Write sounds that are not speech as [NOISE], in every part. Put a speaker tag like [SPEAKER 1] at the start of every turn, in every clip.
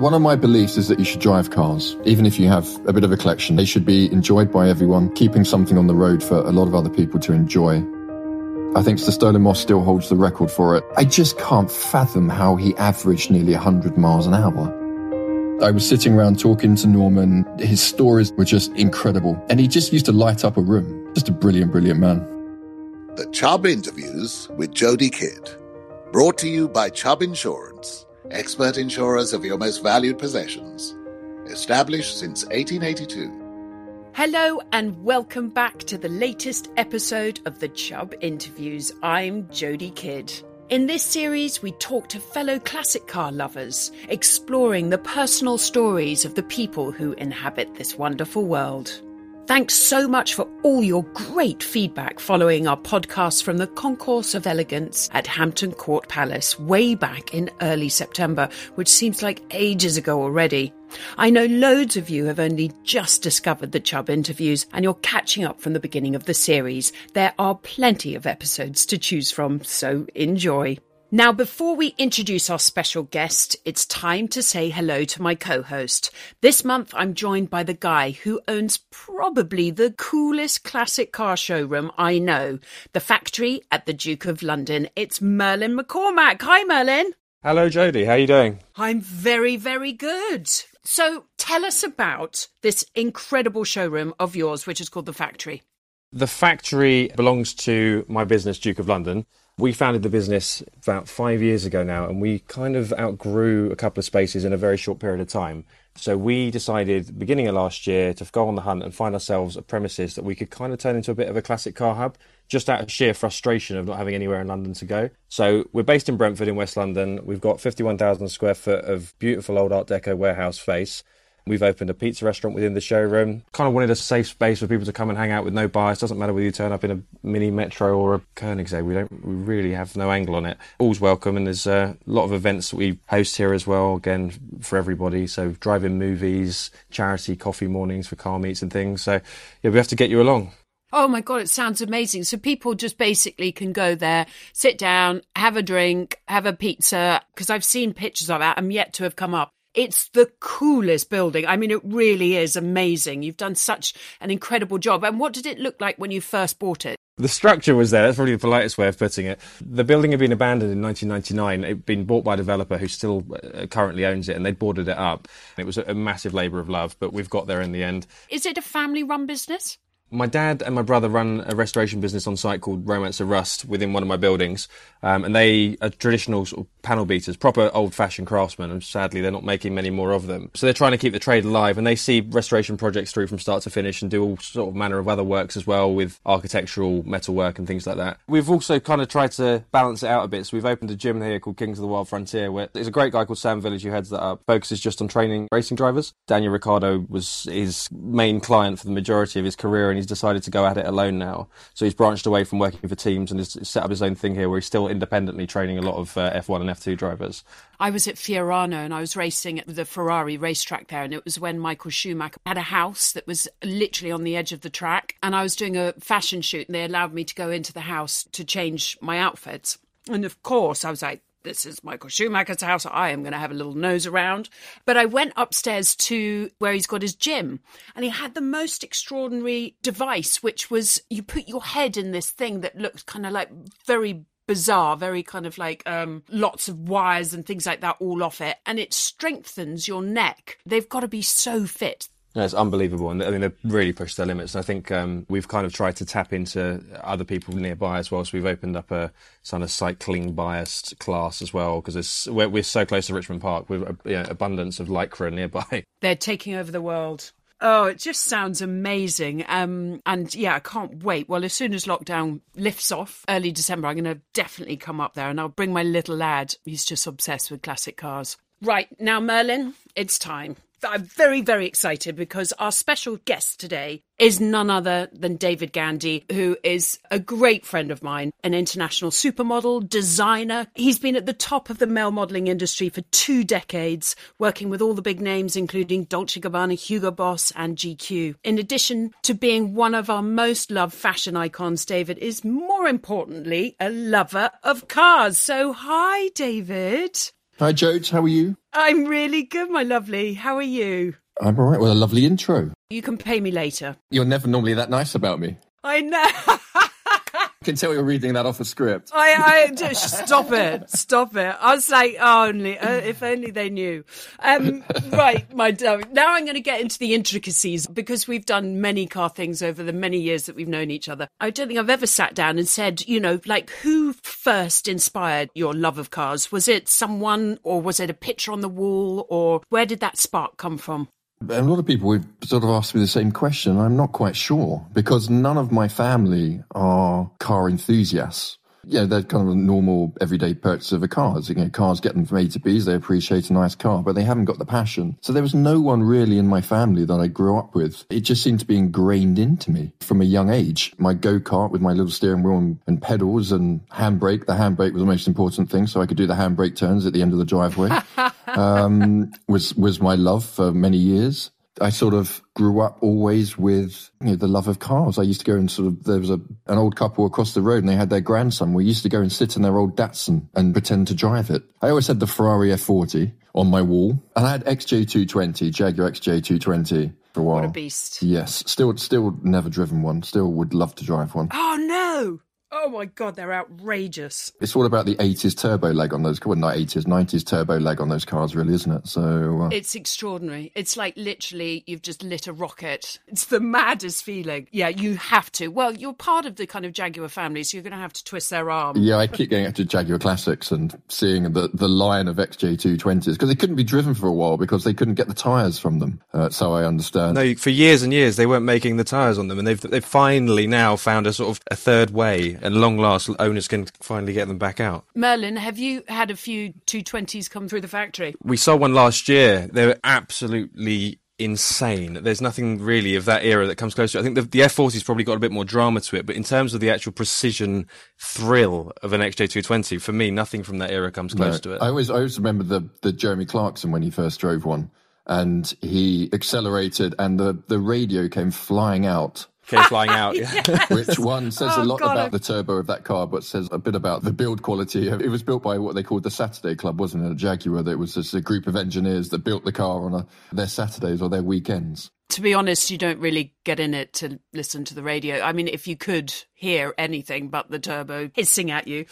[SPEAKER 1] One of my beliefs is that you should drive cars. Even if you have a bit of a collection, they should be enjoyed by everyone, keeping something on the road for a lot of other people to enjoy. I think Stirling Moss still holds the record for it. I just can't fathom how he averaged nearly 100 miles an hour. I was sitting around talking to Norman. His stories were just incredible. And he just used to light up a room. Just a brilliant, brilliant man.
[SPEAKER 2] The Chubb Interviews with Jodie Kidd. Brought to you by Chubb Insurance expert insurers of your most valued possessions. Established since 1882.
[SPEAKER 3] Hello and welcome back to the latest episode of the Chubb Interviews. I'm Jodie Kidd. In this series, we talk to fellow classic car lovers, exploring the personal stories of the people who inhabit this wonderful world. Thanks so much for all your great feedback following our podcast from the Concours of Elegance at Hampton Court Palace way back in early September, which seems like ages ago already. I know loads of you have only just discovered the Chubb interviews and you're catching up from the beginning of the series. There are plenty of episodes to choose from, so enjoy. Now, before we introduce our special guest, it's time to say hello to my co host. This month, I'm joined by the guy who owns probably the coolest classic car showroom I know, the factory at the Duke of London. It's Merlin McCormack. Hi, Merlin.
[SPEAKER 4] Hello, Jodie. How are you doing?
[SPEAKER 3] I'm very, very good. So, tell us about this incredible showroom of yours, which is called The Factory.
[SPEAKER 4] The factory belongs to my business, Duke of London. We founded the business about five years ago now, and we kind of outgrew a couple of spaces in a very short period of time. So we decided, beginning of last year, to go on the hunt and find ourselves a premises that we could kind of turn into a bit of a classic car hub, just out of sheer frustration of not having anywhere in London to go. So we're based in Brentford in West London. We've got 51,000 square foot of beautiful old Art Deco warehouse space. We've opened a pizza restaurant within the showroom. Kind of wanted a safe space for people to come and hang out with no bias. Doesn't matter whether you turn up in a mini metro or a Koenigsegg. We don't we really have no angle on it. All's welcome, and there's a lot of events that we host here as well. Again, for everybody. So drive-in movies, charity coffee mornings for car meets and things. So yeah, we have to get you along.
[SPEAKER 3] Oh my God, it sounds amazing. So people just basically can go there, sit down, have a drink, have a pizza. Because I've seen pictures of that. I'm yet to have come up. It's the coolest building. I mean, it really is amazing. You've done such an incredible job. And what did it look like when you first bought it?
[SPEAKER 4] The structure was there. That's probably the politest way of putting it. The building had been abandoned in 1999. It'd been bought by a developer who still uh, currently owns it, and they'd boarded it up. It was a massive labour of love, but we've got there in the end.
[SPEAKER 3] Is it a family run business?
[SPEAKER 4] My dad and my brother run a restoration business on site called Romance of Rust within one of my buildings, um, and they are traditional sort of panel beaters, proper old-fashioned craftsmen, and sadly they're not making many more of them. So they're trying to keep the trade alive, and they see restoration projects through from start to finish and do all sort of manner of other works as well with architectural metalwork and things like that. We've also kind of tried to balance it out a bit, so we've opened a gym here called Kings of the Wild Frontier, where there's a great guy called Sam Village who heads that up, focuses just on training racing drivers. Daniel Ricciardo was his main client for the majority of his career, and he's decided to go at it alone now. So he's branched away from working for teams and has set up his own thing here, where he's still independently training a lot of uh, F1 and F2 drivers.
[SPEAKER 3] I was at Fiorano and I was racing at the Ferrari racetrack there, and it was when Michael Schumacher had a house that was literally on the edge of the track, and I was doing a fashion shoot, and they allowed me to go into the house to change my outfits. And of course, I was like, this is Michael Schumacher's house. I am going to have a little nose around. But I went upstairs to where he's got his gym and he had the most extraordinary device, which was you put your head in this thing that looked kind of like very bizarre, very kind of like um, lots of wires and things like that all off it. And it strengthens your neck. They've got to be so fit.
[SPEAKER 4] Yeah, it's unbelievable, and I mean they've really pushed their limits. And I think um, we've kind of tried to tap into other people nearby as well. So we've opened up a kind of cycling biased class as well because we're, we're, so close to Richmond Park with a you know, abundance of lycra nearby. [LAUGHS]
[SPEAKER 3] They're taking over the world. Oh, it just sounds amazing. Um, and yeah, I can't wait. Well, as soon as lockdown lifts off, early December, I'm going to definitely come up there and I'll bring my little lad. He's just obsessed with classic cars. Right, now, Merlin, it's time. I'm very, very excited because our special guest today is none other than David Gandy, who is a great friend of mine, an international supermodel, designer. He's been at the top of the male modeling industry for two decades, working with all the big names, including Dolce Gabbana, Hugo Boss, and GQ. In addition to being one of our most loved fashion icons, David is more importantly a lover of cars. So, hi, David.
[SPEAKER 1] Hi, Jode. How are you?
[SPEAKER 3] I'm really good, my lovely. How are you?
[SPEAKER 1] I'm all right. Well, a lovely intro.
[SPEAKER 3] You can pay me later.
[SPEAKER 1] You're never normally that nice about me.
[SPEAKER 3] I know. [LAUGHS]
[SPEAKER 1] I can tell you're reading that off a script.
[SPEAKER 3] I, I just stop it, stop it. I was like, oh, only uh, if only they knew. Um, right, my darling. Now I'm going to get into the intricacies because we've done many car things over the many years that we've known each other. I don't think I've ever sat down and said, you know, like who first inspired your love of cars? Was it someone, or was it a picture on the wall, or where did that spark come from?
[SPEAKER 1] A lot of people would sort of ask me the same question. I'm not quite sure because none of my family are car enthusiasts. Yeah, they're kind of a normal everyday purchase of a car. You know, cars get them from A to B's. They appreciate a nice car, but they haven't got the passion. So there was no one really in my family that I grew up with. It just seemed to be ingrained into me from a young age. My go-kart with my little steering wheel and, and pedals and handbrake. The handbrake was the most important thing, so I could do the handbrake turns at the end of the driveway. [LAUGHS] um, was was my love for many years. I sort of grew up always with you know, the love of cars. I used to go and sort of there was a an old couple across the road and they had their grandson. We used to go and sit in their old Datsun and pretend to drive it. I always had the Ferrari F40 on my wall, and I had XJ220, Jaguar XJ220 for a while.
[SPEAKER 3] What a beast!
[SPEAKER 1] Yes, still still never driven one. Still would love to drive one.
[SPEAKER 3] Oh no! Oh my god, they're outrageous.
[SPEAKER 1] It's all about the 80s turbo leg on those, well, not 80s, 90s turbo leg on those cars, really, isn't it? So uh,
[SPEAKER 3] It's extraordinary. It's like literally you've just lit a rocket. It's the maddest feeling. Yeah, you have to. Well, you're part of the kind of Jaguar family, so you're going to have to twist their arm.
[SPEAKER 1] yeah, I keep going up to Jaguar Classics and seeing the, the line of XJ220s because they couldn't be driven for a while because they couldn't get the tyres from them. Uh, so I understand.
[SPEAKER 4] No, for years and years they weren't making the tyres on them, and they've they've finally now found a sort of a third way, and long last owners can finally get them back out.
[SPEAKER 3] Merlin, have you had a few 220s come through the factory?
[SPEAKER 4] We sold one last year. They're absolutely insane. There's nothing really of that era that comes close to it. I think the, the F40's probably got a bit more drama to it, but in terms of the actual precision thrill of an XJ220, for me, nothing from that era comes close
[SPEAKER 1] No,
[SPEAKER 4] to it.
[SPEAKER 1] I always, I always remember the, the Jeremy Clarkson when he first drove one and he accelerated and the, the radio came flying out.
[SPEAKER 4] Came flying out. [LAUGHS] Yeah.
[SPEAKER 1] Which one says
[SPEAKER 3] Oh,
[SPEAKER 1] a lot
[SPEAKER 3] God,
[SPEAKER 1] about the turbo of that car, but says a bit about the build quality. It was built by what they called the Saturday Club, wasn't it? A Jaguar. That was just a group of engineers that built the car on a, their Saturdays or their weekends.
[SPEAKER 3] To be honest, you don't really get in it to listen to the radio. I mean, if you could hear anything but the turbo hissing at you.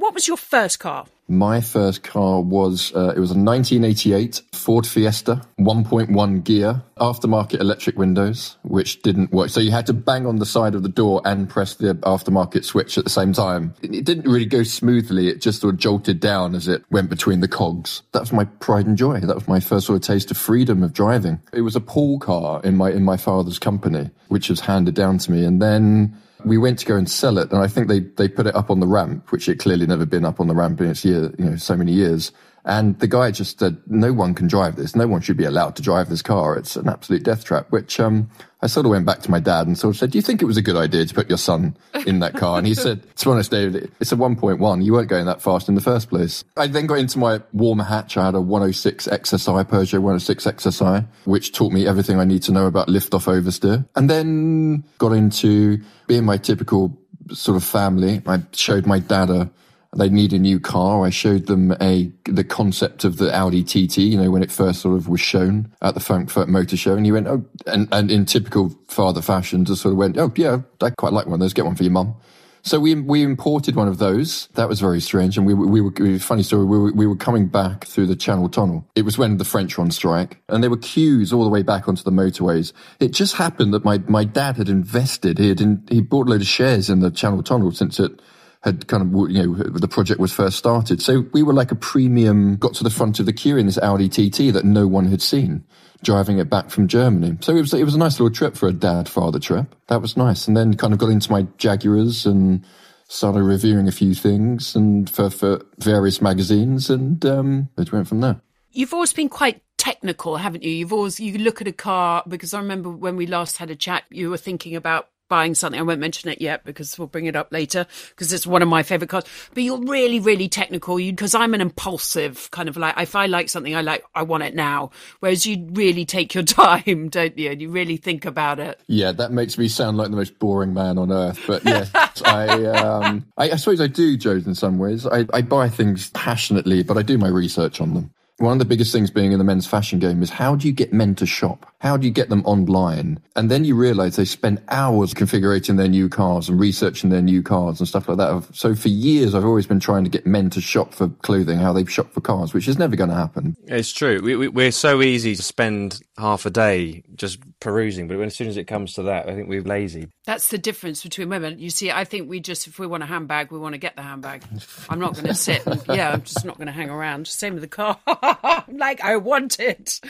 [SPEAKER 3] What was your first car?
[SPEAKER 1] My first car was uh, it was a 1988 Ford Fiesta 1.1 gear aftermarket electric windows, which didn't work. So you had to bang on the side of the door and press the aftermarket switch at the same time. It, it didn't really go smoothly. It just sort of jolted down as it went between the cogs. That was my pride and joy. That was my first sort of taste of freedom of driving. It was a pool car in my in my father's company, which was handed down to me, and then we went to go and sell it, and I think they they put it up on the ramp, which it clearly never been up on the ramp in its year, you know, so many years. And the guy just said, "No one can drive this. No one should be allowed to drive this car. It's an absolute death trap." Which um, I sort of went back to my dad and sort of said, "Do you think it was a good idea to put your son in that car?" And he said, "To be honest, David, it's a 1.1. You weren't going that fast in the first place." I then got into my warmer hatch. I had a 106 XSI Peugeot 106 XSI, which taught me everything I need to know about liftoff oversteer, and then got into being my typical sort of family. I showed my dad a they need a new car. I showed them a the concept of the Audi TT, you know, when it first sort of was shown at the Frankfurt Motor Show, and he went, oh, and, and in typical father fashion, just sort of went, oh yeah, I quite like one of those. Get one for your mum. So we we imported one of those. That was very strange, and we were, we were we were- funny story. We were, we were coming back through the Channel Tunnel. It was when the French were on strike, and there were queues all the way back onto the motorways. It just happened that my my dad had invested. He had in, he bought a load of shares in the Channel Tunnel since it had kind of, you know, the project was first started. So we were like a premium, got to the front of the queue in this Audi TT that no one had seen, driving it back from Germany. So it was, it was a nice little trip for a dad father trip. That was nice. And then kind of got into my Jaguars and started reviewing a few things and for, for various magazines and, um, it went from there.
[SPEAKER 3] You've always been quite technical, haven't you? You've always you look at a car because I remember when we last had a chat, you were thinking about buying something. I won't mention it yet because we'll bring it up later because it's one of my favorite cars. But you're really, really technical. You because I'm an impulsive kind of like if I like something, I like I want it now. Whereas you really take your [LAUGHS] time, don't you? And you really think about it.
[SPEAKER 1] Yeah, that makes me sound like the most boring man on earth. But yes, [LAUGHS] I, um, I, I suppose I do, Joe. In some ways, I, I buy things passionately, but I do my research on them. One of the biggest things being in the men's fashion game is how do you get men to shop? How do you get them online? And then you realize they spend hours configuring their new cars and researching their new cars and stuff like that. So for years, I've always been trying to get men to shop for clothing, how they shop for cars, which is never going to happen.
[SPEAKER 4] It's true. We, we, we're so easy to spend half a day just perusing, but as soon as it comes to that, I think we're lazy.
[SPEAKER 3] That's the difference between women. You see, I think we just, if we want a handbag, we want to get the handbag. [LAUGHS] I'm not going to sit and, yeah, I'm just not going to hang around. Same with the car. [LAUGHS] like, I want it.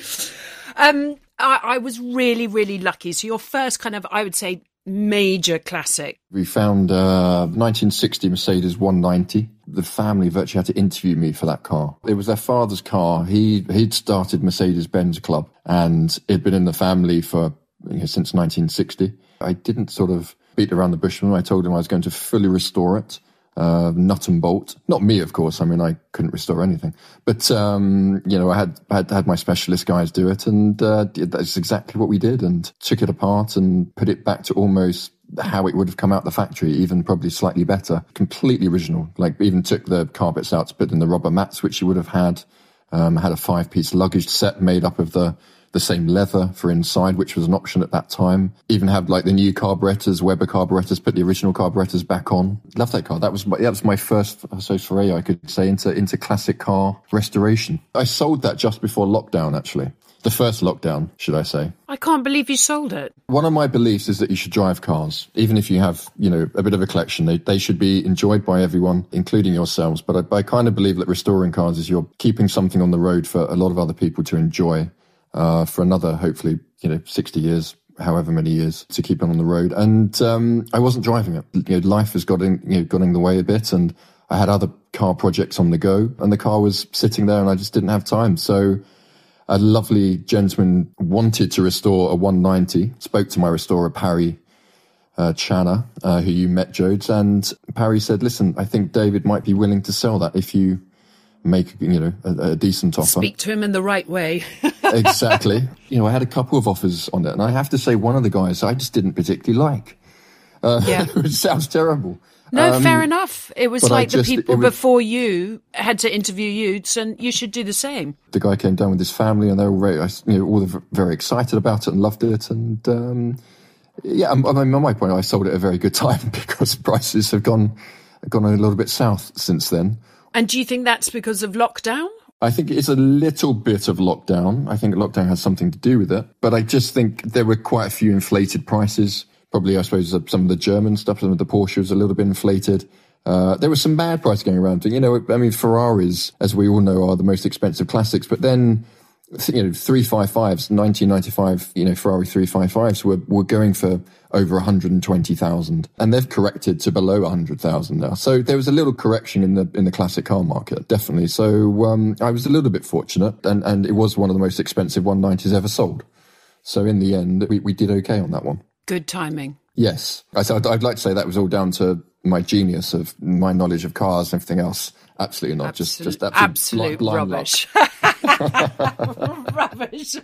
[SPEAKER 3] Um, I, I was really, really lucky. So your first kind of, I would say, major classic.
[SPEAKER 1] We found a 1960 Mercedes 190. The family virtually had to interview me for that car. It was their father's car. He he'd started Mercedes Benz Club, and it'd been in the family for you know, since 1960. I didn't sort of beat around the bush when I told him I was going to fully restore it uh, nut and bolt. Not me, of course. I mean, I couldn't restore anything, but um, you know, I had, had had my specialist guys do it, and uh, that's exactly what we did, and took it apart and put it back to almost how it would have come out the factory, even probably slightly better, completely original. Like even took the carpets out to put in the rubber mats, which you would have had. Um, had a five piece luggage set made up of the the same leather for inside, which was an option at that time. Even have like the new carburetors, Weber carburetors, put the original carburetors back on. Love that car. That was my, that was my first, so foray, I could say, into, into classic car restoration. I sold that just before lockdown, actually. The first lockdown, should I say.
[SPEAKER 3] I can't believe you sold it.
[SPEAKER 1] One of my beliefs is that you should drive cars, even if you have, you know, a bit of a collection. They, they should be enjoyed by everyone, including yourselves. But I, I kind of believe that restoring cars is you're keeping something on the road for a lot of other people to enjoy uh, for another, hopefully, you know, 60 years, however many years to keep it on the road. And, um, I wasn't driving it. You know, life has got in, you know, got in the way a bit and I had other car projects on the go and the car was sitting there and I just didn't have time. So a lovely gentleman wanted to restore a 190, spoke to my restorer, Parry, uh, Channer, uh, who you met, Jodes, and Parry said, listen, I think David might be willing to sell that if you make you know a, a, decent offer.
[SPEAKER 3] Speak to him in the right way. [LAUGHS]
[SPEAKER 1] exactly. You know, I had a couple of offers on it, and I have to say, one of the guys I just didn't particularly like. Uh, yeah. [LAUGHS] it sounds terrible.
[SPEAKER 3] No, um, fair enough. It was like just, the people was, before you had to interview you, and you should do the same.
[SPEAKER 1] The guy came down with his family, and they were very, you know, all very excited about it and loved it, and. Um, yeah, I mean, on my point, I sold it at a very good [LAUGHS] time because prices have gone gone a little bit south since then.
[SPEAKER 3] And do you think that's because of lockdown?
[SPEAKER 1] I think it's a little bit of lockdown. I think lockdown has something to do with it. But I just think there were quite a few inflated prices. Probably, I suppose, some of the German stuff, some of the Porsche was a little bit inflated. Uh, there was some bad price going around. You know, I mean, Ferraris, as we all know, are the most expensive classics. But then you know, 355s, 1995, you know, Ferrari 355s were, were going for over 120,000 and they've corrected to below 100,000 now. So there was a little correction in the, in the classic car market, definitely. So, um, I was a little bit fortunate and, and it was one of the most expensive 190s ever sold. So in the end, we, we did okay on that one.
[SPEAKER 3] Good timing.
[SPEAKER 1] Yes. I, I'd, I'd like to say that was all down to my genius of my knowledge of cars and everything else. Absolutely not.
[SPEAKER 3] Absolute,
[SPEAKER 1] just, just
[SPEAKER 3] absolute, absolute rubbish. [LAUGHS] rubbish.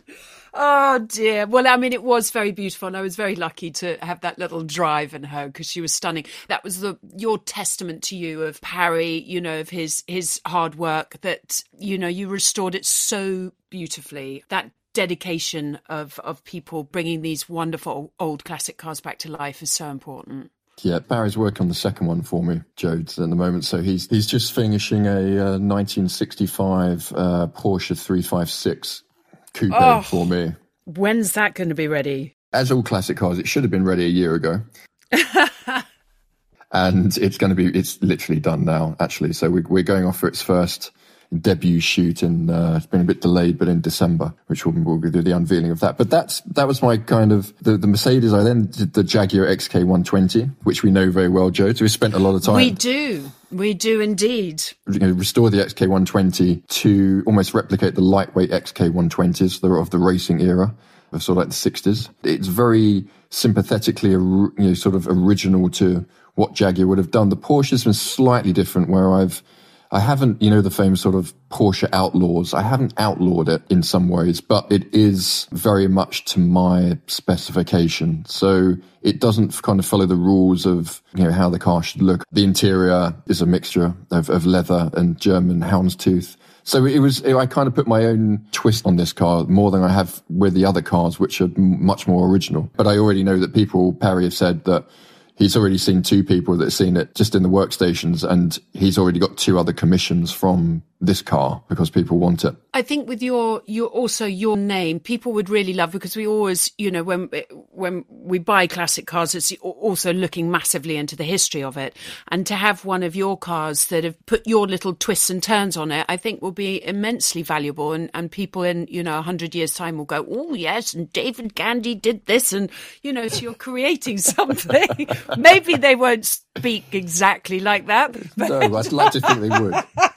[SPEAKER 3] Oh dear. Well, I mean, it was very beautiful, and I was very lucky to have that little drive in her because she was stunning. That was the your testament to you of Parry, you know, of his his hard work. That you know you restored it so beautifully. That dedication of of people bringing these wonderful old classic cars back to life is so important.
[SPEAKER 1] Yeah, Barry's working on the second one for me, Jodes, at the moment. So he's he's just finishing a uh, 1965 uh, Porsche 356 coupe oh, for me.
[SPEAKER 3] When's that going to be ready?
[SPEAKER 1] As all classic cars, it should have been ready a year ago. [LAUGHS] and it's going to be, it's literally done now, actually. So we, we're going off for its first debut shoot and uh, it's been a bit delayed, but in December, which we'll, we'll do the unveiling of that. But that's, that was my kind of, the, the Mercedes. I then did the Jaguar XK120, which we know very well, Joe. So we spent a lot of time.
[SPEAKER 3] We do. We do indeed.
[SPEAKER 1] You know, restore the XK120 to almost replicate the lightweight XK120s that are of the racing era of sort of like the 60s. It's very sympathetically, you know, sort of original to what Jaguar would have done. The Porsche's been slightly different where I've I haven't, you know, the famous sort of Porsche outlaws. I haven't outlawed it in some ways, but it is very much to my specification. So it doesn't kind of follow the rules of, you know, how the car should look. The interior is a mixture of, of leather and German houndstooth. So it was, I kind of put my own twist on this car more than I have with the other cars, which are much more original. But I already know that people, Perry, have said that he's already seen two people that have seen it just in the workstations and he's already got two other commissions from this car because people want it.
[SPEAKER 3] I think with your your also your name, people would really love because we always, you know, when when we buy classic cars, it's also looking massively into the history of it, and to have one of your cars that have put your little twists and turns on it, I think will be immensely valuable, and and people in you know a hundred years time will go, oh yes, and David Gandy did this, and you know, so you're creating [LAUGHS] something. Maybe they won't speak exactly like that.
[SPEAKER 1] But... No, I'd like to think they would [LAUGHS]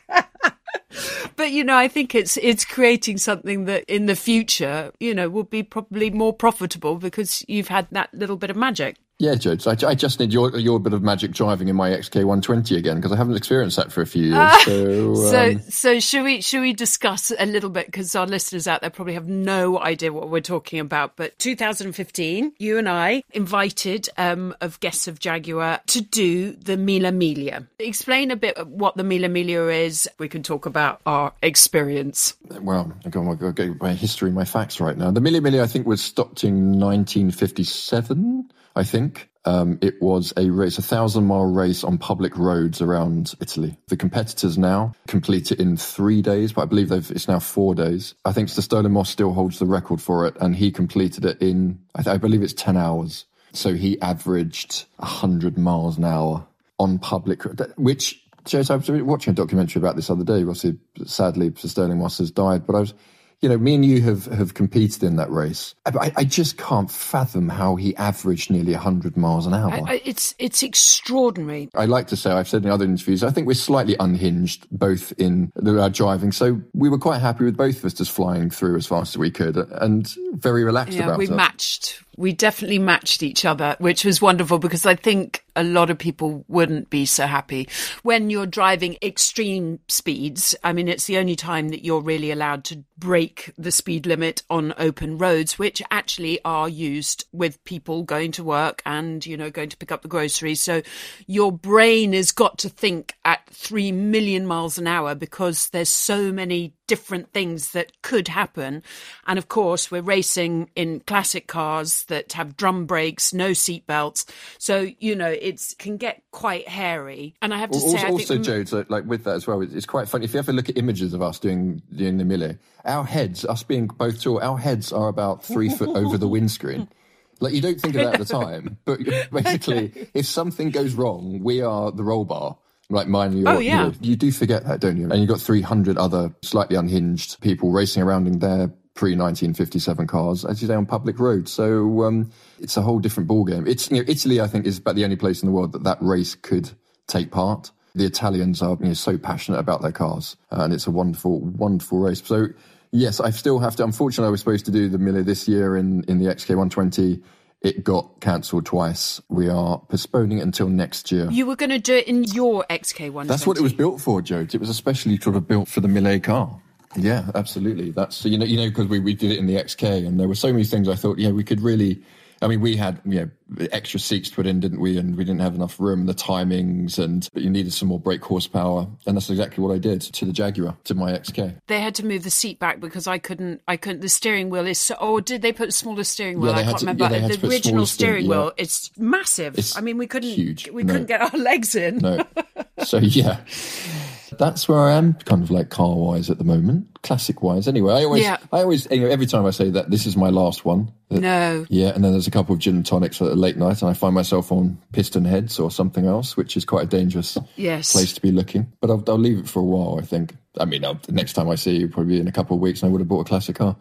[SPEAKER 3] but you know, I think it's it's creating something that in the future, you know, will be probably more profitable because you've had that little bit of magic.
[SPEAKER 1] Yeah, Judge. I, I, just need your your bit of magic driving in my XK120 again because I haven't experienced that for a few years. Uh, [LAUGHS] so,
[SPEAKER 3] um... so, should we should we discuss a little bit because our listeners out there probably have no idea what we're talking about. But 2015, you and I invited um, of guests of Jaguar to do the Mille Miglia. Explain a bit what the Mille Miglia is. We can talk about our experience.
[SPEAKER 1] Well, I got my, my history, my facts right now. The Mille Miglia, I think, was stopped in 1957. I think. Um, it was a race, a thousand mile race on public roads around Italy. The competitors now complete it in three days, but I believe it's now four days. I think Sir Stirling Moss still holds the record for it, and he completed it in, I, th- I believe it's 10 hours. So he averaged 100 miles an hour on public, which, I was watching a documentary about this other day. Obviously, sadly, Stirling Moss has died, but I was you know, me and you have, have competed in that race. I, I just can't fathom how he averaged nearly 100 miles an hour.
[SPEAKER 3] I, I, it's it's extraordinary.
[SPEAKER 1] I like to say, I've said in other interviews, I think we're slightly unhinged both in our driving. So we were quite happy with both of us just flying through as fast as we could and very relaxed
[SPEAKER 3] yeah,
[SPEAKER 1] about
[SPEAKER 3] we
[SPEAKER 1] it.
[SPEAKER 3] We matched we definitely matched each other, which was wonderful because I think a lot of people wouldn't be so happy when you're driving extreme speeds. I mean, it's the only time that you're really allowed to break the speed limit on open roads, which actually are used with people going to work and, you know, going to pick up the groceries. So your brain has got to think at three million miles an hour because there's so many different things that could happen. And of course, we're racing in classic cars that have drum brakes, no seat belts. So, you know, it can get quite hairy. And I have to
[SPEAKER 1] also,
[SPEAKER 3] say,
[SPEAKER 1] also,
[SPEAKER 3] think...
[SPEAKER 1] Joe, so, like with that as well, it's quite funny. If you ever look at images of us doing, doing the Mille, our heads, us being both tall, our heads are about three foot over the windscreen. [LAUGHS] Like you don't think of that at the time, but [LAUGHS] basically, if something goes wrong, we are the roll bar like mine. You're,
[SPEAKER 3] oh, yeah.
[SPEAKER 1] You, do forget that, don't you? And you've got 300 other slightly unhinged people racing around in their pre 1957 cars, as you say, on public roads. So um, it's a whole different ballgame. It's you know, Italy, I think, is about the only place in the world that that race could take part. The Italians are you know, so passionate about their cars, and it's a wonderful, wonderful race. So yes, I still have to. Unfortunately, I was supposed to do the Mille this year in in the XK120 it got cancelled twice. We are postponing it until next year.
[SPEAKER 3] You were going to do it in your XK1.
[SPEAKER 1] That's what it was built for, Joe. It was especially sort of built for the Mille car. Yeah, absolutely. That's you know you know because we, we did it in the XK and there were so many things I thought yeah we could really I mean, we had you know extra seats put in, didn't we? And we didn't have enough room, the timings, and but you needed some more brake horsepower, and that's exactly what I did to the Jaguar, to my XK.
[SPEAKER 3] They had to move the seat back because I couldn't. I couldn't. The steering wheel is so. Or did they put a smaller steering wheel?
[SPEAKER 1] Yeah,
[SPEAKER 3] I can't
[SPEAKER 1] to,
[SPEAKER 3] remember.
[SPEAKER 1] Yeah,
[SPEAKER 3] the original steering
[SPEAKER 1] yeah.
[SPEAKER 3] wheel. It's massive.
[SPEAKER 1] It's
[SPEAKER 3] I mean, we couldn't.
[SPEAKER 1] Huge.
[SPEAKER 3] We
[SPEAKER 1] no.
[SPEAKER 3] couldn't get our [LAUGHS] legs in.
[SPEAKER 1] No. [LAUGHS] So yeah that's where I am, kind of like car wise at the moment, classic wise. Anyway, I always, yeah. I always, know, every time I say that this is my last one. That,
[SPEAKER 3] no.
[SPEAKER 1] Yeah, and then there's a couple of gin and tonics at late night, and I find myself on PistonHeads or something else, which is quite a dangerous
[SPEAKER 3] yes.
[SPEAKER 1] place to be looking. But I'll, I'll leave it for a while, I think. I mean, uh, the next time I see you, probably in a couple of weeks, and I would have bought a classic car.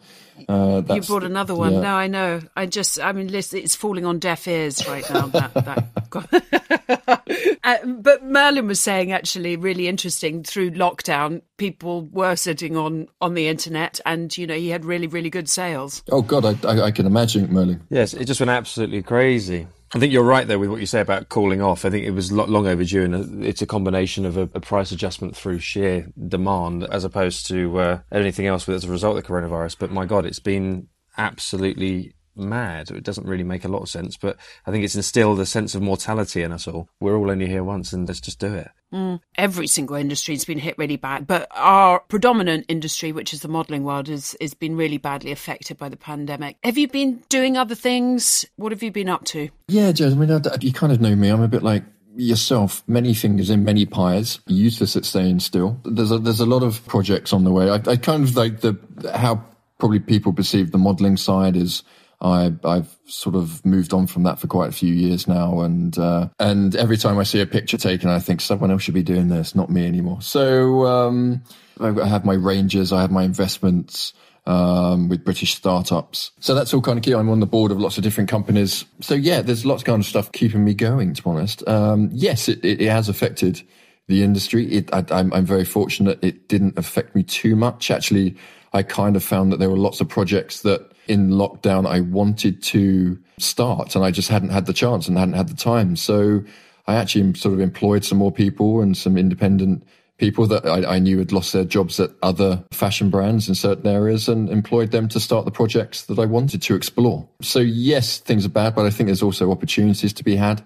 [SPEAKER 3] Uh, you bought another one. Yeah. No, I know. I just, I mean, listen, it's falling on deaf ears right now. that, [LAUGHS] that. [LAUGHS] uh, but Merlin was saying actually really interesting. Through lockdown, people were sitting on on the internet, and you know he had really really good sales.
[SPEAKER 1] Oh God, I, I, I can imagine Merlin.
[SPEAKER 4] Yes, it just went absolutely crazy. I think you're right there with what you say about cooling off. I think it was long overdue, and it's a combination of a, a price adjustment through sheer demand as opposed to uh, anything else as a result of the coronavirus. But my God, it's been absolutely mad. It doesn't really make a lot of sense, but I think it's instilled a sense of mortality in us all. We're all only here once, and let's just do it.
[SPEAKER 3] Mm. Every single industry has been hit really bad, but our predominant industry, which is the modelling world, has, has been really badly affected by the pandemic. Have you been doing other things? What have you been up to?
[SPEAKER 1] Yeah, Joe, I mean, you kind of know me. I'm a bit like yourself, many fingers in many pies, useless at staying still. There's a, there's a lot of projects on the way. I, I kind of like the how probably people perceive the modelling side is I, I've sort of moved on from that for quite a few years now, and uh, and every time I see a picture taken, I think someone else should be doing this, not me anymore. So um, I have my ranges, I have my investments. Um, with British startups. So that's all kind of key. I'm on the board of lots of different companies. So yeah, there's lots of kind of stuff keeping me going, to be honest. Um, yes, it, it, it, has affected the industry. It, I, I'm, I'm very fortunate it didn't affect me too much. Actually, I kind of found that there were lots of projects that in lockdown I wanted to start and I just hadn't had the chance and hadn't had the time. So I actually sort of employed some more people and some independent people that I, I, knew had lost their jobs at other fashion brands in certain areas and employed them to start the projects that I wanted to explore. So yes, things are bad, but I think there's also opportunities to be had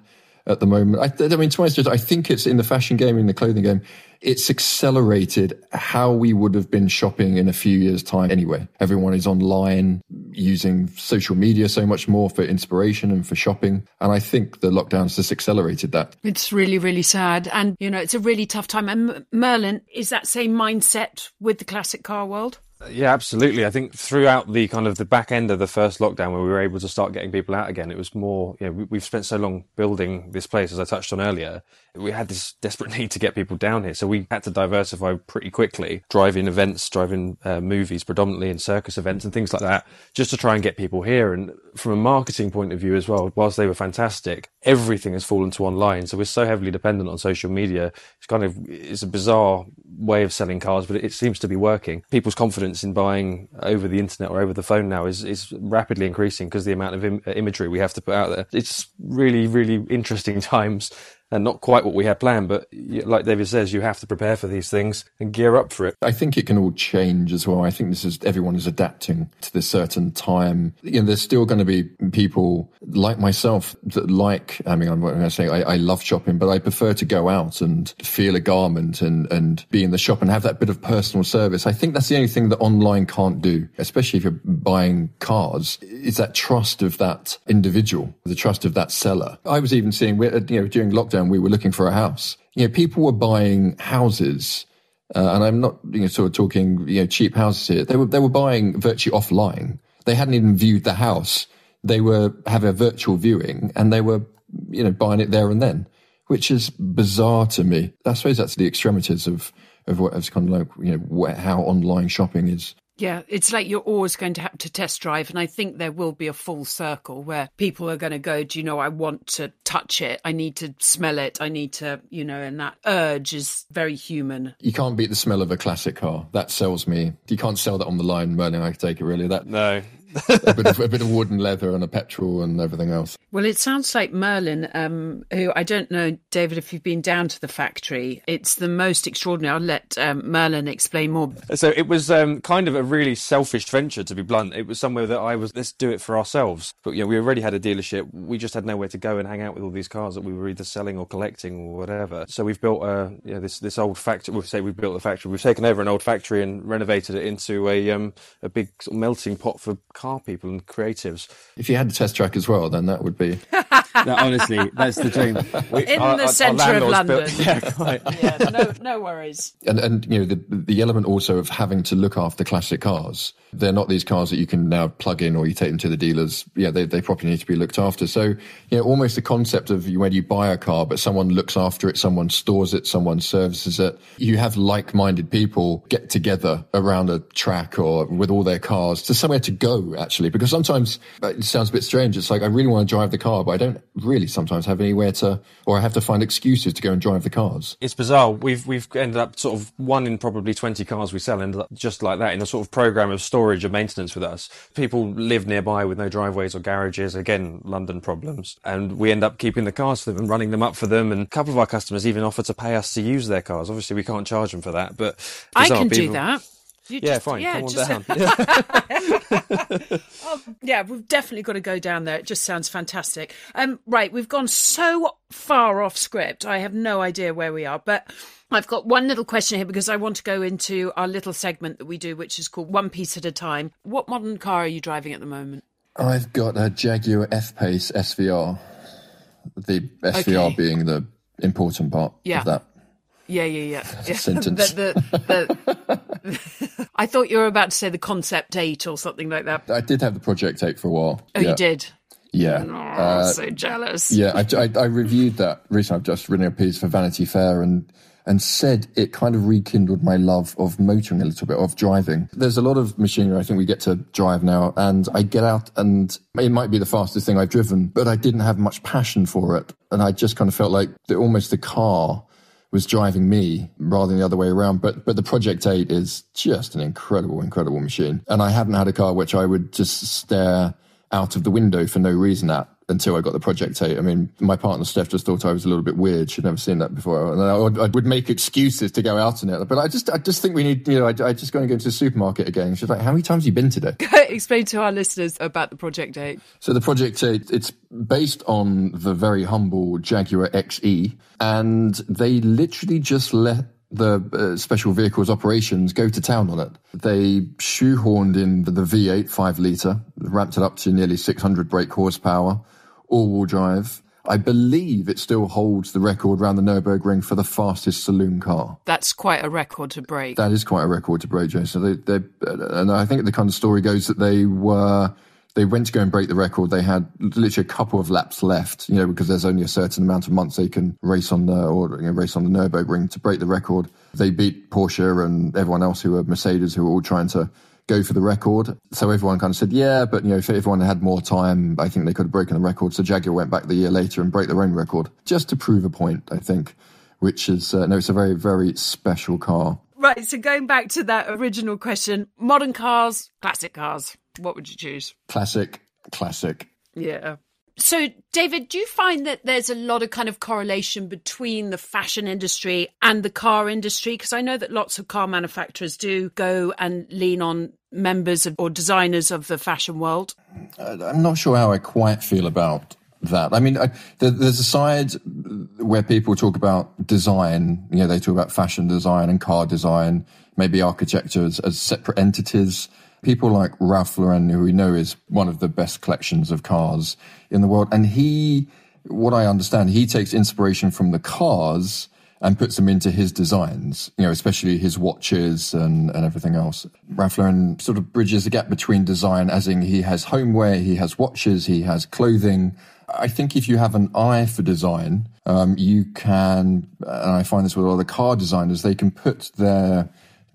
[SPEAKER 1] at the moment. I, I mean, to my honest, I think it's in the fashion game, in the clothing game, it's accelerated how we would have been shopping in a few years' time anyway. Everyone is online using social media so much more for inspiration and for shopping. And I think the lockdowns just accelerated that.
[SPEAKER 3] It's really, really sad. And, you know, it's a really tough time. And Merlin, is that same mindset with the classic car world?
[SPEAKER 4] Yeah, absolutely. I think throughout the kind of the back end of the first lockdown, where we were able to start getting people out again, it was more. You know, we, have spent so long building this place, as I touched on earlier. We had this desperate need to get people down here, so we had to diversify pretty quickly, driving events, driving uh, movies, predominantly in circus events and things like that, just to try and get people here. And from a marketing point of view as well, whilst they were fantastic, everything has fallen to online. So we're so heavily dependent on social media. It's kind of it's a bizarre way of selling cars, but it seems to be working. People's confidence in buying over the internet or over the phone now is, is rapidly increasing because the amount of Im- imagery we have to put out there. It's really, really interesting [LAUGHS] times and not quite what we had planned. But like David says, you have to prepare for these things and gear up for it.
[SPEAKER 1] I think it can all change as well. I think this is everyone is adapting to this certain time. You know, there's still going to be people like myself that like. I mean, I'm going to say I, I love shopping, but I prefer to go out and feel a garment and and be in the shop and have that bit of personal service. I think that's the only thing that online can't do, especially if you're buying cars. Is that trust of that individual, the trust of that seller. I was even seeing, you know, during lockdown we were looking for a house. You know, people were buying houses, uh, and I'm not you know sort of talking you know cheap houses here. They were they were buying virtually offline. They hadn't even viewed the house. They were having a virtual viewing, and they were you know buying it there and then, which is bizarre to me. I suppose that's the extremities of of what is kind of like you know how online shopping is
[SPEAKER 3] yeah, it's like you're always going to have to test drive. And I think there will be a full circle where people are going to go, Do you know, I want to touch it. I need to smell it. I need to, you know, and that urge is very human.
[SPEAKER 1] You can't beat the smell of a classic car. That sells me. You can't sell that on the line, Merlin. I could take it really. That
[SPEAKER 4] No, [LAUGHS]
[SPEAKER 1] a, bit of, a bit of wood and leather and a petrol and everything else.
[SPEAKER 3] Well, it sounds like Merlin, um, who I don't know, David, if you've been down to the factory. It's the most extraordinary. I'll let um, Merlin explain more.
[SPEAKER 4] So it was um, kind of a really selfish venture, to be blunt. It was somewhere that I was, let's do it for ourselves. But, you know, we already had a dealership. We just had nowhere to go and hang out with all these cars that we were either selling or collecting or whatever. So we've built a, you know, this, this old factory. We've say we've built a factory. We've taken over an old factory and renovated it into a, um, a big sort of melting pot for car people and creatives.
[SPEAKER 1] If you had a test track as well, then that would be. [LAUGHS]
[SPEAKER 5] no, honestly, that's the dream.
[SPEAKER 3] We, In our, the centre of London. Built, [LAUGHS]
[SPEAKER 4] yeah, quite.
[SPEAKER 3] yeah, no, no worries.
[SPEAKER 1] And and you know the the element also of having to look after classic cars. They're not these cars that you can now plug in or you take them to the dealers. Yeah, they they probably need to be looked after. So you know, almost the concept of when you buy a car, but someone looks after it, someone stores it, someone services it. You have like-minded people get together around a track or with all their cars to somewhere to go actually, because sometimes uh, it sounds a bit strange. It's like I really want to drive the car, but I don't really sometimes have anywhere to, or I have to find excuses to go and drive the cars.
[SPEAKER 4] It's bizarre. We've we've ended up sort of one in probably twenty cars we sell ended up just like that in a sort of program of storage and maintenance with us. People live nearby with no driveways or garages. Again, London problems, and we end up keeping the cars for them and running them up for them. And a couple of our customers even offer to pay us to use their cars. Obviously, we can't charge them for that, but
[SPEAKER 3] I can people... do that.
[SPEAKER 4] You yeah, just, fine. Yeah, Come just, on
[SPEAKER 3] down. oh, [LAUGHS] [LAUGHS] yeah, we've definitely got to go down there. It just sounds fantastic. Um, right, we've gone so far off script. I have no idea where we are, but I've got one little question here because I want to go into our little segment that we do, which is called One Piece at a Time. What modern car are you driving at the moment?
[SPEAKER 1] I've got a Jaguar F Pace SVR. The SVR okay. being the important part yeah. of that.
[SPEAKER 3] Yeah, yeah, yeah. yeah. [LAUGHS]
[SPEAKER 1] Sentence.
[SPEAKER 3] the, the, the [LAUGHS] I thought you were about to say the Concept 8 or something like that.
[SPEAKER 1] I did have the Project 8 for a while.
[SPEAKER 3] Oh, yeah. you did?
[SPEAKER 1] Yeah.
[SPEAKER 3] Oh, uh, so jealous.
[SPEAKER 1] Yeah, I, I, I, reviewed that recently. I've just written a piece for Vanity Fair and and said it kind of rekindled my love of motoring a little bit, of driving. There's a lot of machinery I think we get to drive now, and I get out and it might be the fastest thing I've driven, but I didn't have much passion for it. And I just kind of felt like the, almost the car was driving me rather than the other way around. But but the Project 8 is just an incredible, incredible machine. And I haven't had a car which I would just stare out of the window for no reason at until I got the Project 8. I mean, my partner Steph just thought I was a little bit weird. She'd never seen that before. And I would, I would make excuses to go out in it. But I just, I just think we need, you know, I, I just going to go into the supermarket again. She's like, how many times have you been today?
[SPEAKER 3] Explain to our listeners about the Project 8.
[SPEAKER 1] So the Project 8, it's based on the very humble Jaguar XE. And they literally just let the uh, special vehicles operations go to town on it. They shoehorned in the, the V8 5 litre, ramped it up to nearly 600 brake horsepower, all wheel drive. I believe it still holds the record around the Nürburgring for the fastest saloon car.
[SPEAKER 3] That's quite a record to break.
[SPEAKER 1] That is quite a record to break, Jason. They, they, and I think the kind of story goes that they were they went to go and break the record. They had literally a couple of laps left, you know, because there's only a certain amount of months they can race on the or you know, race on the Nurburgring to break the record. They beat Porsche and everyone else who were Mercedes, who were all trying to go for the record. So everyone kind of said, yeah, but you know, if everyone had more time, I think they could have broken the record. So Jaguar went back the year later and broke their own record just to prove a point, I think, which is, uh, no, it's a very, very special car.
[SPEAKER 3] Right. So going back to that original question, modern cars, classic cars. What would you choose?
[SPEAKER 1] Classic, classic.
[SPEAKER 3] Yeah. So, David, do you find that there's a lot of kind of correlation between the fashion industry and the car industry? Because I know that lots of car manufacturers do go and lean on members of, or designers of the fashion world.
[SPEAKER 1] Uh, I'm not sure how I quite feel about that. I mean, I, there, there's a side where people talk about design. You know, they talk about fashion design and car design, maybe architecture as, as separate entities people like Ralph Lauren, who we know is one of the best collections of cars in the world. And he, what I understand, he takes inspiration from the cars and puts them into his designs, you know, especially his watches and, and everything else. Ralph Lauren sort of bridges the gap between design, as in he has homeware, he has watches, he has clothing. I think if you have an eye for design, um, you can, and I find this with a lot of the car designers, they can put their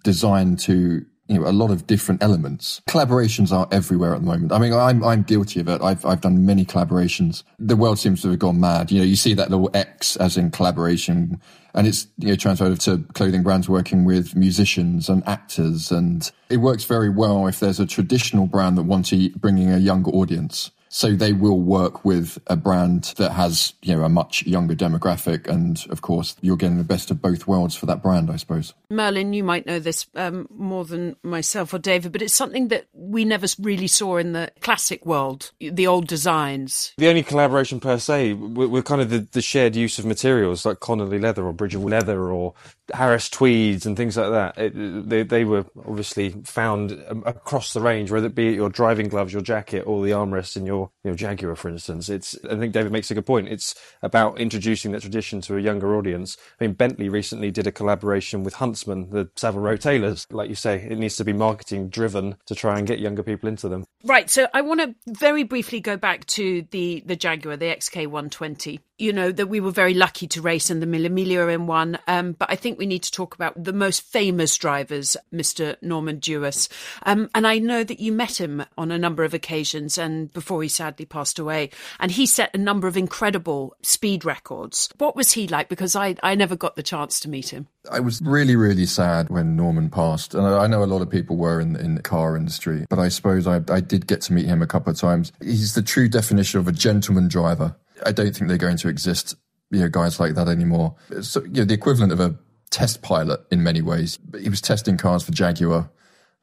[SPEAKER 1] design to you know, a lot of different elements. Collaborations are everywhere at the moment. I mean, I'm, I'm guilty of it. I've, I've done many collaborations. The world seems to have gone mad. You know, you see that little X as in collaboration and it's, you know, transferred to clothing brands working with musicians and actors. And it works very well if there's a traditional brand that wants to bring in a younger audience. So they will work with a brand that has, you know, a much younger demographic. And of course, you're getting the best of both worlds for that brand, I suppose.
[SPEAKER 3] Merlin, you might know this um, more than myself or David, but it's something that we never really saw in the classic world, the old designs.
[SPEAKER 4] The only collaboration per se, we're, kind of the, the, shared use of materials like Connolly leather or Bridger leather or Harris tweeds and things like that. It, they, they were obviously found across the range, whether it be your driving gloves, your jacket, or the armrests in your you know, Jaguar, for instance. It's I think David makes a good point. It's about introducing that tradition to a younger audience. I mean, Bentley recently did a collaboration with Huntsman, the Savile Row tailors. Like you say, it needs to be marketing driven to try and get younger people into them.
[SPEAKER 3] Right. So I want to very briefly go back to the the Jaguar, the XK120 you know, that we were very lucky to race in the Mille Miglia in one. Um, but I think we need to talk about the most famous drivers, Mr. Norman Dewis. Um, and I know that you met him on a number of occasions and before he sadly passed away. And he set a number of incredible speed records. What was he like? Because I, I never got the chance to meet him.
[SPEAKER 1] I was really, really sad when Norman passed. And I know a lot of people were in, in the car industry, but I suppose I, I did get to meet him a couple of times. He's the true definition of a gentleman driver. I don't think they're going to exist, you know, guys like that anymore. So, you know, the equivalent of a test pilot in many ways. He was testing cars for Jaguar.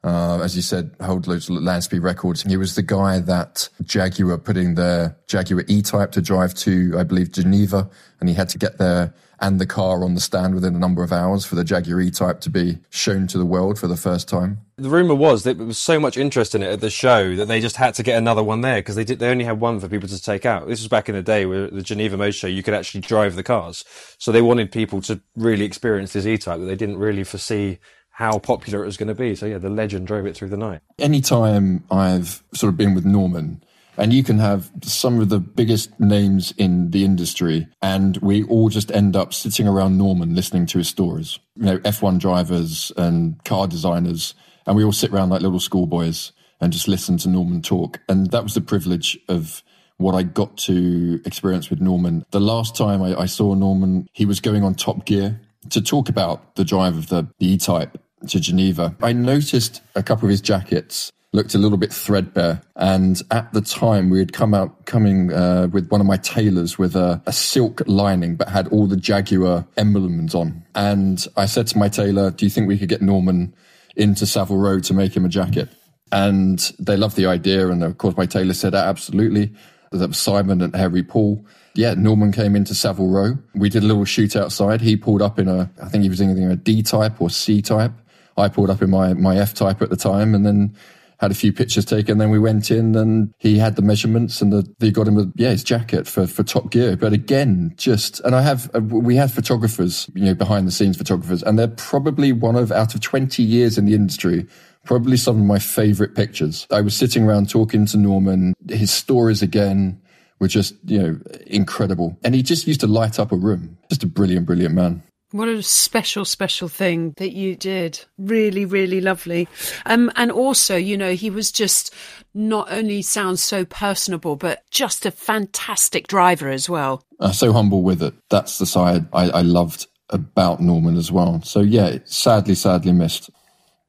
[SPEAKER 1] Uh, as you said, hold loads of land speed records. He was the guy that Jaguar putting their Jaguar E-Type to drive to, I believe, Geneva, and he had to get there and the car on the stand within a number of hours for the Jaguar E-Type to be shown to the world for the first time.
[SPEAKER 4] The rumor was that there was so much interest in it at the show that they just had to get another one there because they did. They only had one for people to take out. This was back in the day where the Geneva Motor Show you could actually drive the cars, so they wanted people to really experience this E-Type that they didn't really foresee how popular it was going to be. So yeah, the legend drove it through the night.
[SPEAKER 1] Anytime I've sort of been with Norman, and you can have some of the biggest names in the industry and we all just end up sitting around Norman listening to his stories. You know, F1 drivers and car designers, and we all sit around like little schoolboys and just listen to Norman talk. And that was the privilege of what I got to experience with Norman. The last time I, I saw Norman, he was going on Top Gear to talk about the drive of the E-Type to Geneva. I noticed a couple of his jackets looked a little bit threadbare. And at the time, we had come out coming uh, with one of my tailors with a, a, silk lining, but had all the Jaguar emblems on. And I said to my tailor, "Do you think we could get Norman into Savile Row to make him a jacket?" And they loved the idea. And of course, my tailor said, "Absolutely." That was Simon and Henry Poole. Yeah, Norman came into Savile Row. We did a little shoot outside. He pulled up in a, I think he was in a D type or C type. I pulled up in my, my F type at the time. And then had a few pictures taken. Then we went in and he had the measurements and the, they got him yeah, his jacket for, for top gear. But again, just, and I have, uh, we have photographers, you know, behind the scenes photographers and they're probably one of, out of 20 years in the industry, probably some of my favorite pictures. I was sitting around talking to Norman, his stories again were just, you know, incredible. And he just used to light up a room. Just a brilliant, brilliant man.
[SPEAKER 3] What a special, special thing that you did. Really, really lovely. Um, and also, you know, he was just not only sounds so personable, but just a fantastic driver as well.
[SPEAKER 1] Uh, so humble with it. That's the side I, I loved about Norman as well. So yeah, sadly, sadly missed.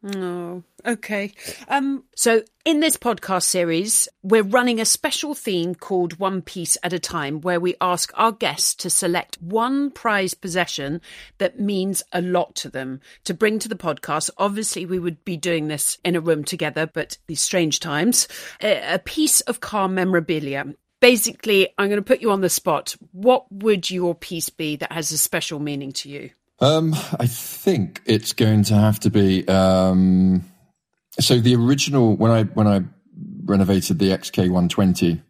[SPEAKER 3] Oh, okay. Um, so in this podcast series, we're running a special theme called One Piece at a Time, where we ask our guests to select one prized possession that means a lot to them to bring to the podcast. Obviously, we would be doing this in a room together, but these strange times. A, a piece of car memorabilia. Basically, I'm going to put you on the spot. What would your piece be that has a special meaning to you?
[SPEAKER 1] Um, I think it's going to have to be. Um, so the original when I when I renovated the XK120,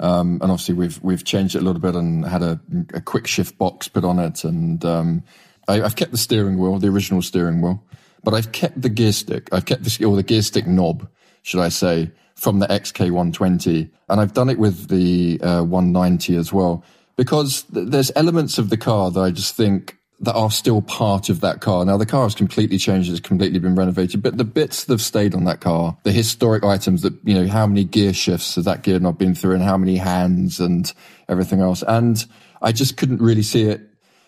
[SPEAKER 1] um, and obviously we've we've changed it a little bit and had a, a quick shift box put on it, and um, I, have kept the steering wheel, the original steering wheel, but I've kept the gear stick. I've kept the or the gear stick knob, should I say, from the XK120, and I've done it with the uh, 190 as well because th- there's elements of the car that I just think that are still part of that car. Now the car has completely changed; it's completely been renovated, but the bits that have stayed on that car, the historic items that you know, how many gear shifts has that gear not been through, and how many hands and everything else, and I just couldn't really see it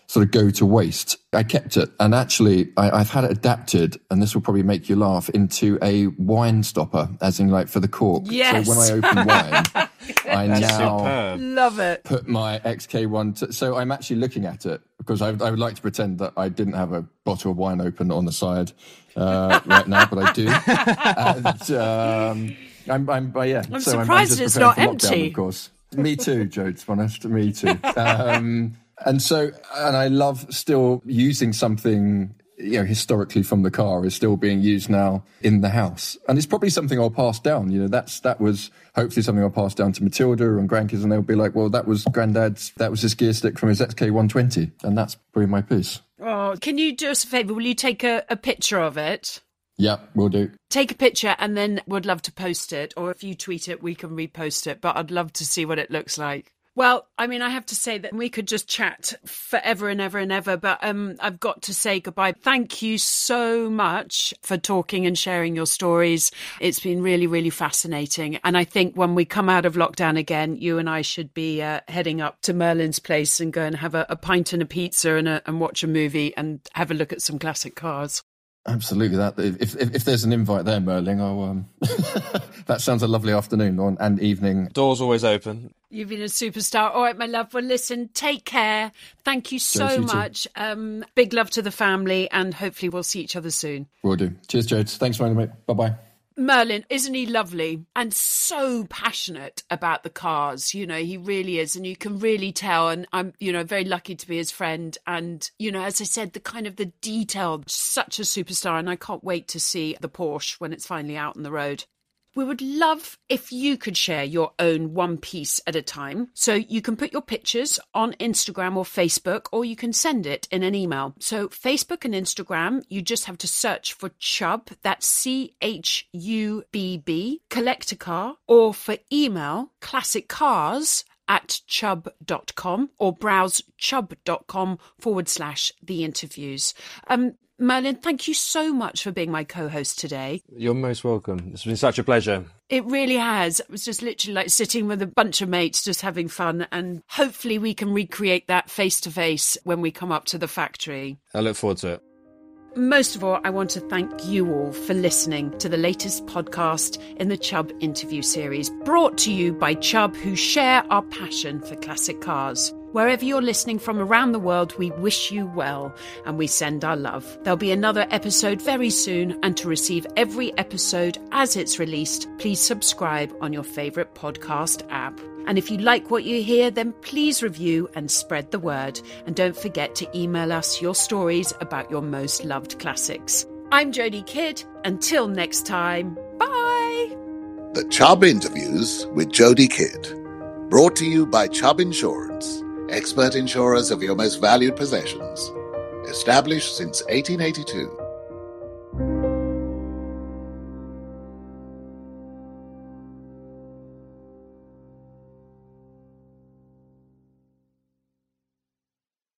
[SPEAKER 1] sort of go to waste. I kept it, and actually, I, have had it adapted, and this will probably make you laugh, into a wine stopper, as in like for the cork.
[SPEAKER 3] Yes.
[SPEAKER 1] So when I open wine. [LAUGHS] [LAUGHS] I now
[SPEAKER 4] superb.
[SPEAKER 3] Love it.
[SPEAKER 1] put my XK1. To, so I'm actually looking at it because I, I would like to pretend that I didn't have a bottle of wine open on the side uh, [LAUGHS] right now, but I do. and um, I'm, I'm, uh, yeah.
[SPEAKER 3] I'm
[SPEAKER 1] so
[SPEAKER 3] surprised
[SPEAKER 1] just
[SPEAKER 3] it's not
[SPEAKER 1] for lockdown,
[SPEAKER 3] empty.
[SPEAKER 1] Of course. Me too, Joe. To be honest, me too. [LAUGHS] Um, and so, and I love still using something you know historically from the car is still being used now in the house and it's probably something i'll pass down you know that's that was hopefully something i'll pass down to matilda and grandkids and they'll be like well that was granddad's that was his gear stick from his xk120 and that's probably my piece
[SPEAKER 3] Oh, can you do us a favour? Will you take a, a picture of it?
[SPEAKER 1] yeah we'll do
[SPEAKER 3] Take a picture and then we'd love to post it. Or if you tweet it, we can repost it. But I'd love to see what it looks like. Well, I mean, I have to say that we could just chat forever and ever and ever, but um, I've got to say goodbye. Thank you so much for talking and sharing your stories. It's been really, really fascinating. And I think when we come out of lockdown again, you and I should be uh, heading up to Merlin's place and go and have a, a pint and a pizza and, a, and watch a movie and have a look at some classic cars.
[SPEAKER 1] Absolutely that if if, if there's an invite there merlin i'll um [LAUGHS] that sounds a lovely afternoon or, and evening
[SPEAKER 4] Doors always open.
[SPEAKER 3] You've been a superstar. All right, my love. Well, listen, take care. Thank you so
[SPEAKER 1] Cheers, you
[SPEAKER 3] much. Um, big love to the family, and hopefully we'll see each other soon.
[SPEAKER 1] we'll do cheers jodes thanks very much bye-bye
[SPEAKER 3] Merlin, isn't he lovely and so passionate about the cars? You know, he really is, and you can really tell. And I'm, you know, very lucky to be his friend. And you know, as I said, the kind of the detail, such a superstar, and I can't wait to see the Porsche when it's finally out on the road. We would love if you could share your own one piece at a time. So you can put your pictures on Instagram or Facebook, or you can send it in an email. So Facebook and Instagram, you just have to search for Chubb, that's C H U B B, Collector car, or for email, classic cars at chubb.com or browse chubb.com forward slash the interviews. Um, Merlin, thank you so much for being my co host today.
[SPEAKER 4] You're most welcome. It's been such a pleasure.
[SPEAKER 3] It really has. It was just literally like sitting with a bunch of mates, just having fun. And hopefully, we can recreate that face to face when we come up to the factory.
[SPEAKER 4] I look forward to it.
[SPEAKER 3] Most of all, I want to thank you all for listening to the latest podcast in the Chubb interview series, brought to you by Chubb, who share our passion for classic cars. Wherever you're listening from around the world, we wish you well and we send our love. There'll be another episode very soon, and to receive every episode as it's released, please subscribe on your favourite podcast app. And if you like what you hear, then please review and spread the word. And don't forget to email us your stories about your most loved classics. I'm Jodie Kidd. Until next time, bye.
[SPEAKER 2] The Chubb Interviews with Jodie Kidd. Brought to you by Chubb Insurance, expert insurers of your most valued possessions. Established since 1882.